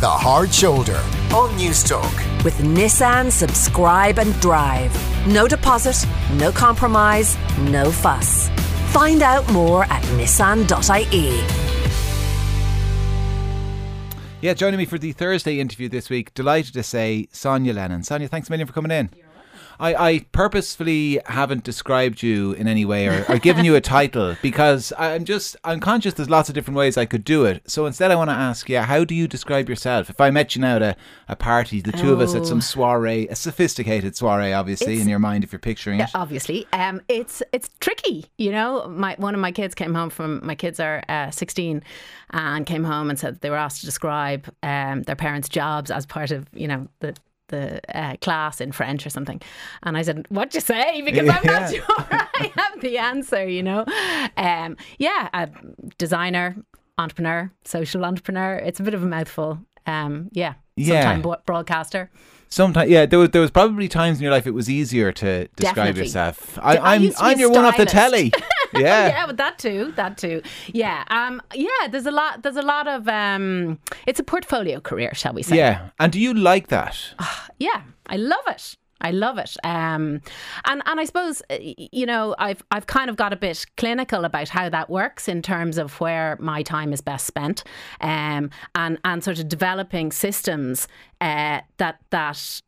The Hard Shoulder on Newstalk. With Nissan Subscribe and Drive. No deposit, no compromise, no fuss. Find out more at nissan.ie. Yeah, joining me for the Thursday interview this week, delighted to say Sonya Lennon. Sonya, thanks a million for coming in. I, I purposefully haven't described you in any way or, or given you a title because I'm just I'm conscious there's lots of different ways I could do it. So instead, I want to ask you, how do you describe yourself? If I met you now at a, a party, the two of us at some Oh. soiree, a sophisticated soiree, obviously It's- in your mind if you're picturing it. Yeah, it. obviously. Um, it's it's tricky, you know. My one of my kids came home from my kids are uh, 16 and came home and said they were asked to describe um, their parents' jobs as part of you know the the uh, class in French or something. And I said, "What'd you say?" Because I'm Yeah. not sure I have the answer, you know. Um, yeah, a designer, entrepreneur, social entrepreneur. It's a bit of a mouthful. Um, yeah, Yeah. sometime broadcaster. Sometimes, yeah, there was there was probably times in your life it was easier to describe Definitely. yourself. I, I'm used to be I'm your one off the telly. Oh, Yeah. yeah, but that too, that too. Yeah, um, yeah. There's a lot. There's a lot of. Um, it's a portfolio career, shall we say? Yeah. And do you like that? yeah. I love it. I love it. Um, and and I suppose uh, you know I've I've kind of got a bit clinical about how that works in terms of where my time is best spent, um, and and sort of developing systems uh, that that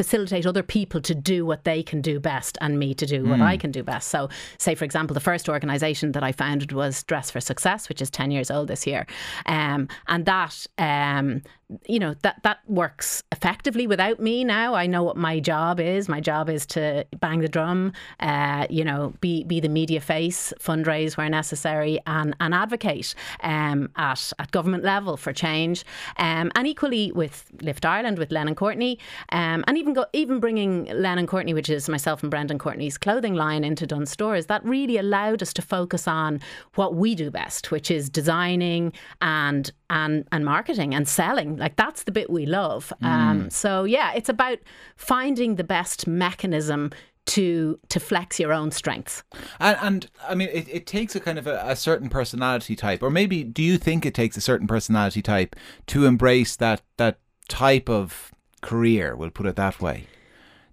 facilitate other people to do what they can do best and me to do what I can do best. So, say, for example, the first organization that I founded was Dress for Success, which is 10 years old this year. Um, and that, um, you know, that, that works effectively without me now. I know what my job is. My job is to bang the drum, uh, you know, be, be the media face, fundraise where necessary, and, and advocate um, at, at government level for change. Um, and equally with Lift Ireland, with Lennon Courtney, um, and even go, even bringing Lennon Courtney, which is myself and Brendan Courtney's clothing line, into Dunnes Stores, that really allowed us to focus on what we do best, which is designing and and and marketing and selling. Like that's the bit we love. Um, so yeah, it's about finding the best mechanism to to flex your own strengths. And, and I mean, it, it takes a kind of a, a certain personality type, or maybe do you think it takes a certain personality type to embrace that that type of career? We'll put it that way.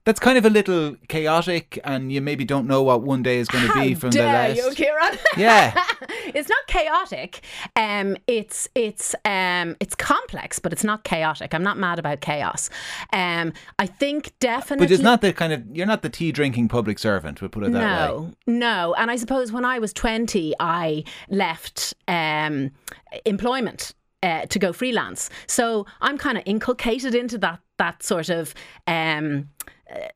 That's kind of a little chaotic, and you maybe don't know what one day is going to be from the rest. you, Kieran? Yeah. it's not chaotic. Um, it's it's um, it's complex, but it's not chaotic. I'm not mad about chaos. Um, I think definitely. But it's not the kind of you're not the tea drinking public servant. We'll put it that way. No, no. And I suppose when I was 20, I left um, employment. Uh, to go freelance, so I'm kind of inculcated into that that sort of um,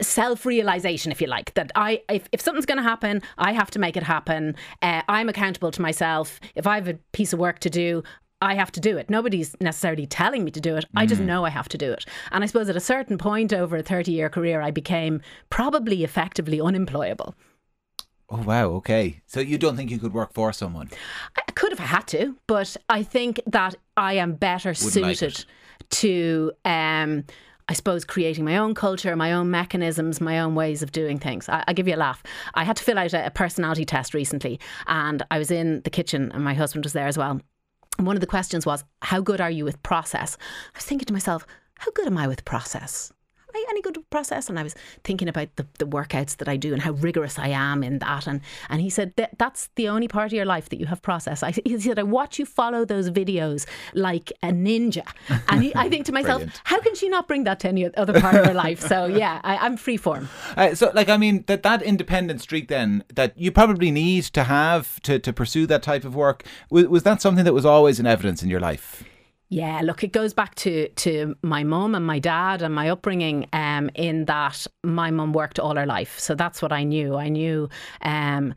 self realization, if you like, that I if, if something's going to happen, I have to make it happen. Uh, I'm accountable to myself. If I have a piece of work to do. I have to do it. Nobody's necessarily telling me to do it. I just know I have to do it. And I suppose at a certain point over a 30 year career, I became probably effectively unemployable. Oh wow. Okay. So you don't think you could work for someone? I could if I had to, but I think that I am better like suited it. to, um, I suppose, creating my own culture, my own mechanisms, my own ways of doing things. I, I'll give you a laugh. I had to fill out a, a personality test recently, and I was in the kitchen, and my husband was there as well. And one of the questions was, How good are you with process? I was thinking to myself, How good am I with process? Am I any good process? And I was thinking about the, the workouts that I do and how rigorous I am in that. And, and he said, that That's the only part of your life that you have process. I, he said, I watch you follow those videos like a ninja. And he, I think to myself, Brilliant. how can she not bring that to any other part of her life? So yeah, I, I'm free form. Uh, so, like, I mean, that that independent streak then that you probably need to have to, to pursue that type of work was, was that something that was always in evidence in your life? Yeah, look, it goes back to to my mum and my dad and my upbringing. Um, in that my mum worked all her life, so that's what I knew. I knew. Um,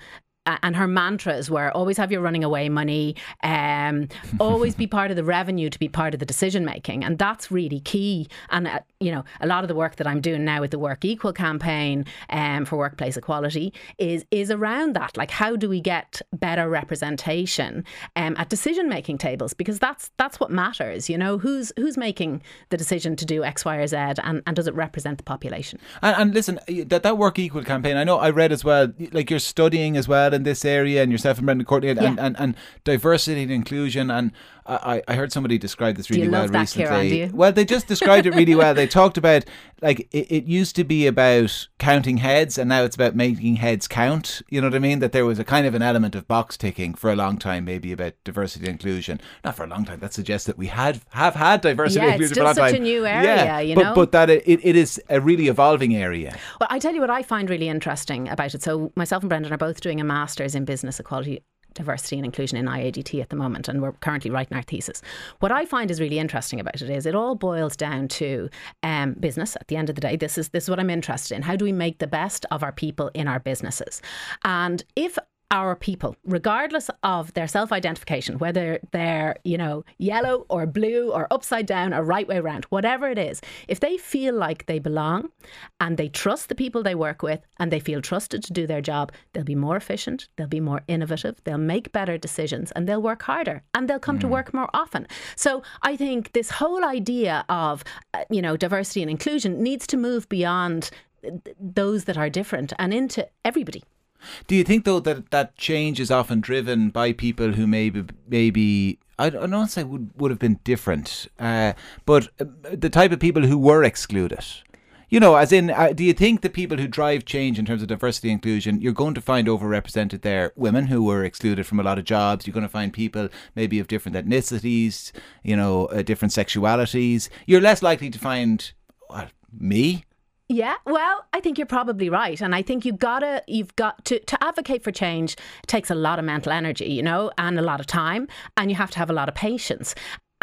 and her mantras were always have your running away money, um, always be part of the revenue to be part of the decision making, and that's really key. And uh, you know, a lot of the work that I'm doing now with the Work Equal campaign um, for workplace equality is is around that. Like, how do we get better representation um, at decision making tables? Because that's that's what matters. You know, who's who's making the decision to do X, Y, or Z, and, and does it represent the population? And, and listen, that that work equal campaign. I know I read as well. Like you're studying as well well in this area, and yourself and Brendan Courtney, and, Yeah. and, and, and diversity and inclusion. And I, I heard somebody describe this really well recently. Kieran? Well, they just described it really well. They talked about like it, it used to be about counting heads, and now it's about making heads count. You know what I mean? That there was a kind of an element of box ticking for a long time, maybe about diversity and inclusion. Not for a long time. That suggests that we had have had diversity Yeah, and inclusion for a long such time. a new area, yeah, you but, know? But that it, it is a really evolving area. Well, I tell you what I find really interesting about it. So, myself and Brendan are both doing a master's in business equality. Diversity and inclusion in IADT at the moment, and we're currently writing our thesis. What I find is really interesting about it is it all boils down to um, business. At the end of the day, this is this is what I'm interested in. How do we make the best of our people in our businesses? And if our people, regardless of their self identification, whether they're, you know, yellow or blue or upside down or right way round, whatever it is, if they feel like they belong and they trust the people they work with and they feel trusted to do their job, they'll be more efficient, they'll be more innovative, they'll make better decisions and they'll work harder and they'll come to work more often. So I think this whole idea of, uh, you know, diversity and inclusion needs to move beyond those that are different and into everybody. Do you think though that that change is often driven by people who maybe maybe I don't I don't say would would have been different, uh, but uh, the type of people who were excluded. You know, as in, uh, do you think the people who drive change in terms of diversity and inclusion, you're going to find overrepresented there women who were excluded from a lot of jobs. You're going to find people maybe of different ethnicities, you know, uh, different sexualities. You're less likely to find what, me. Yeah, well, I think you're probably right, and I think you gotta, you've got to to advocate for change takes a lot of mental energy, you know, and a lot of time, and you have to have a lot of patience.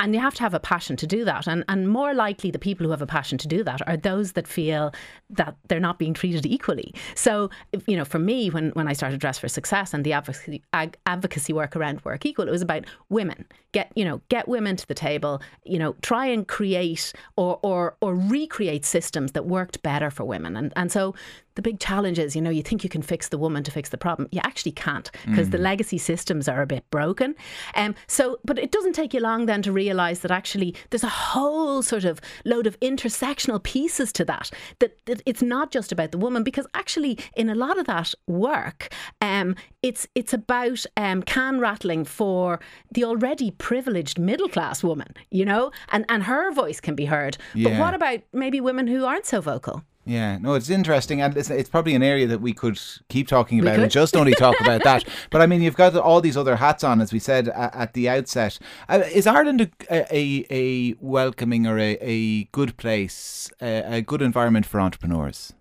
And you have to have a passion to do that. And, and more likely, the people who have a passion to do that are those that feel that they're not being treated equally. So, you know, for me, when, when I started Dress for Success and the advocacy, advocacy work around Work Equal, it was about women. Get, you know, get women to the table, you know, try and create or, or, or recreate systems that worked better for women. And, and so the big challenge is, you know, you think you can fix the woman to fix the problem. You actually can't because the legacy systems are a bit broken. Um, so, but it doesn't take you long then to realise that actually there's a whole sort of load of intersectional pieces to that. That, that it's not just about the woman because actually in a lot of that work, um, it's it's about um, can rattling for the already privileged middle class woman, you know, and and her voice can be heard. But what about maybe women who aren't so vocal? Yeah, no, it's interesting, and it's, it's probably an area that we could keep talking about and just only talk about that. But I mean, you've got all these other hats on, as we said at, at the outset. Uh, is Ireland a, a, a welcoming or a, a good place, a, a good environment for entrepreneurs?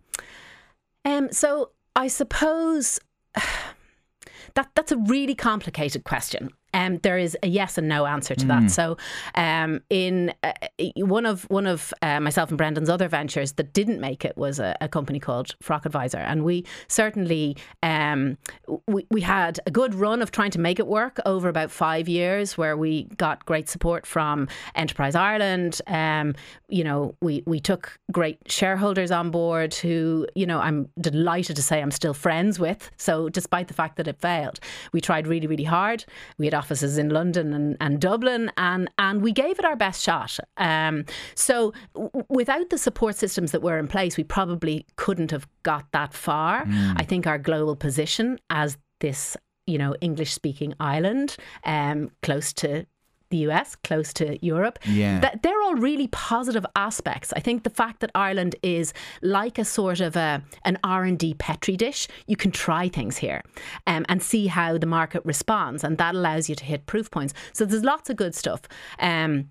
Um, so I suppose that that's a really complicated question. Um, there is a yes and no answer to that. So, um, in uh, one of one of uh, myself and Brendan's other ventures that didn't make it was a, a company called Frock Advisor, and we certainly um, we we had a good run of trying to make it work over about five years, where we got great support from Enterprise Ireland. Um, you know, we we took great shareholders on board who you know I'm delighted to say I'm still friends with. So, despite the fact that it failed, we tried really really hard. We had offices in London and, and Dublin, and and we gave it our best shot. Um, so w- without the support systems that were in place, we probably couldn't have got that far. I think our global position as this, you know, English speaking island, um, close to the US, close to Europe. Yeah. That they're all really positive aspects. I think the fact that Ireland is like a sort of a an R and D petri dish, you can try things here um, and see how the market responds, and that allows you to hit proof points. So there's lots of good stuff. Um,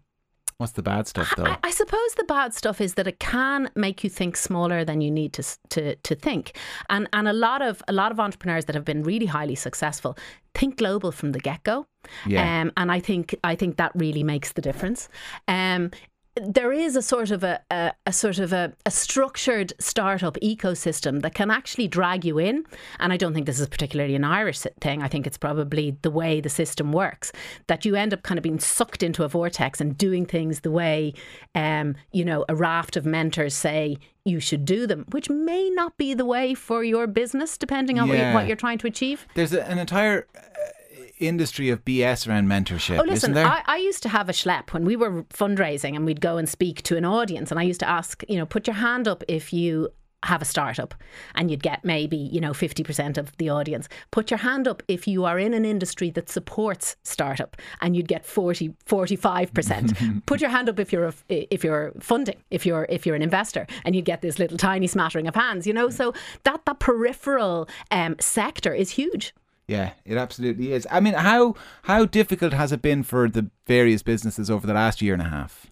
What's the bad stuff, though? I, I suppose the bad stuff is that it can make you think smaller than you need to to to think, and and a lot of a lot of entrepreneurs that have been really highly successful think global from the get go. Yeah. Um, and I think I think that really makes the difference. Um, there is a sort of a, a, a sort of a, a structured startup ecosystem that can actually drag you in. And I don't think this is particularly an Irish thing. I think it's probably the way the system works that you end up kind of being sucked into a vortex and doing things the way, um, you know, a raft of mentors say you should do them, which may not be the way for your business, depending on what, you, Yeah. what you're trying to achieve. There's an entire uh, industry of BS around mentorship, Oh, listen? I, I used to have a schlep when we were fundraising and we'd go and speak to an audience. And I used to ask, you know, put your hand up if you have a startup and you'd get maybe, you know, 50% of the audience. Put your hand up if you are in an industry that supports startup and you'd get 40 45%. Put your hand up if you're a, if you're funding, if you're if you're an investor and you'd get this little tiny smattering of hands, you know? So that that peripheral um, sector is huge. Yeah, it absolutely is. I mean, how how difficult has it been for the various businesses over the last year and a half?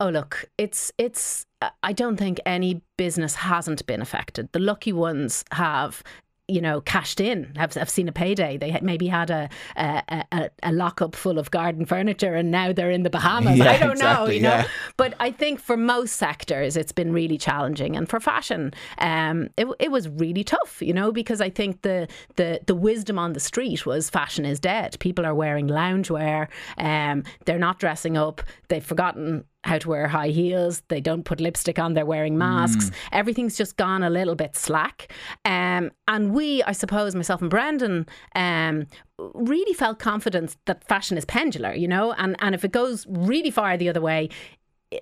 Oh, look, it's it's. I don't think any business hasn't been affected. The lucky ones have you know, cashed in, have, have seen a payday. They maybe had a, a, a, a lockup full of garden furniture and now they're in the Bahamas. Yeah, I don't exactly, know, you know. But I think for most sectors, it's been really challenging. And for fashion, um, it, it was really tough, you know, because I think the, the, the wisdom on the street was fashion is dead. People are wearing loungewear. Um, they're not dressing up. They've forgotten how to wear high heels. They don't put lipstick on. They're wearing masks. Everything's just gone a little bit slack. Um, and we, I suppose, myself and Brendan, um, really felt confident that fashion is pendular, you know, and and if it goes really far the other way.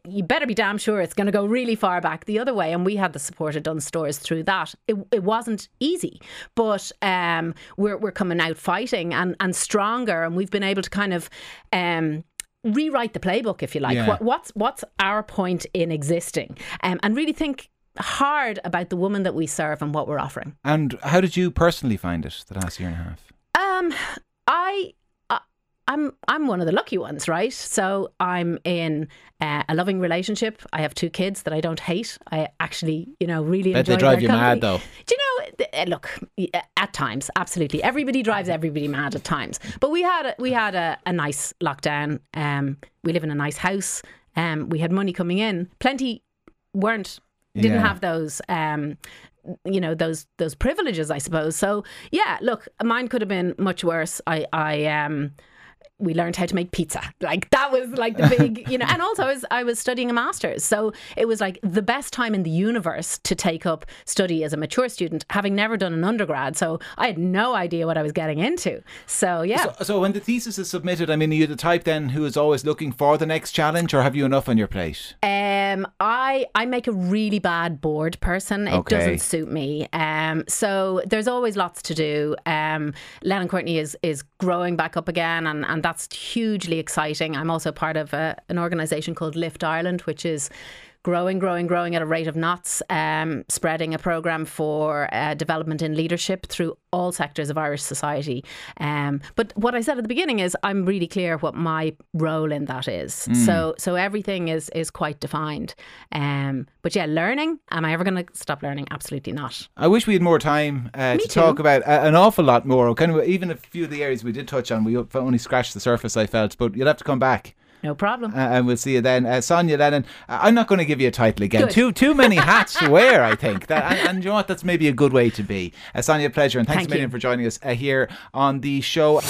You better be damn sure it's going to go really far back the other way. And we had the support of Dunnes Stores through that. It, it wasn't easy, but um, we're, we're coming out fighting and, and stronger. And we've been able to kind of um, rewrite the playbook, if you like. Yeah. What, what's what's our point in existing, um, and really think hard about the woman that we serve and what we're offering. And how did you personally find it the last year and a half? Um, I. I'm I'm one of the lucky ones, right? So I'm in uh, a loving relationship. I have two kids that I don't hate. I actually, you know, really Bet enjoy they drive you company. mad, though. Do you know? uh, Look, uh, at times, absolutely, everybody drives everybody mad at times. But we had a, we had a, a nice lockdown. Um, we live in a nice house. Um, we had money coming in. Plenty weren't didn't Yeah. have those um you know those those privileges i suppose so yeah look mine could have been much worse i i um we learned how to make pizza. Like that was like the big, you know. And also, I was I was studying a master's, so it was like the best time in the universe to take up study as a mature student, having never done an undergrad. So I had no idea what I was getting into. So yeah, So, so when the thesis is submitted, I mean, are you the type then who is always looking for the next challenge, or have you enough on your plate? Um, I I make a really bad bored person. It Okay. doesn't suit me. Um, so there's always lots to do. Um, Lennon Courtney is is growing back up again, and and that's hugely exciting. I'm also part of a, an organisation called Lift Ireland, which is growing, growing, growing at a rate of knots, um, spreading a programme for uh, development in leadership through all sectors of Irish society. Um, but what I said at the beginning is I'm really clear what my role in that is. So so everything is is quite defined. Um, but yeah, learning. Am I ever going to stop learning? Absolutely not. I wish we had more time uh, to too. talk about a, an awful lot more. Kind of even a few of the areas we did touch on, we only scratched the surface. I felt, but you'll have to come back. No problem. Uh, and we'll see you then. Uh, Sonya Lennon, uh, I'm not going to give you a title again. Good. Too too many hats to wear, I think. That, and, and you know what? That's maybe a good way to be. Uh, Sonya, pleasure. And thanks Thank a million you. for joining us uh, here on the show.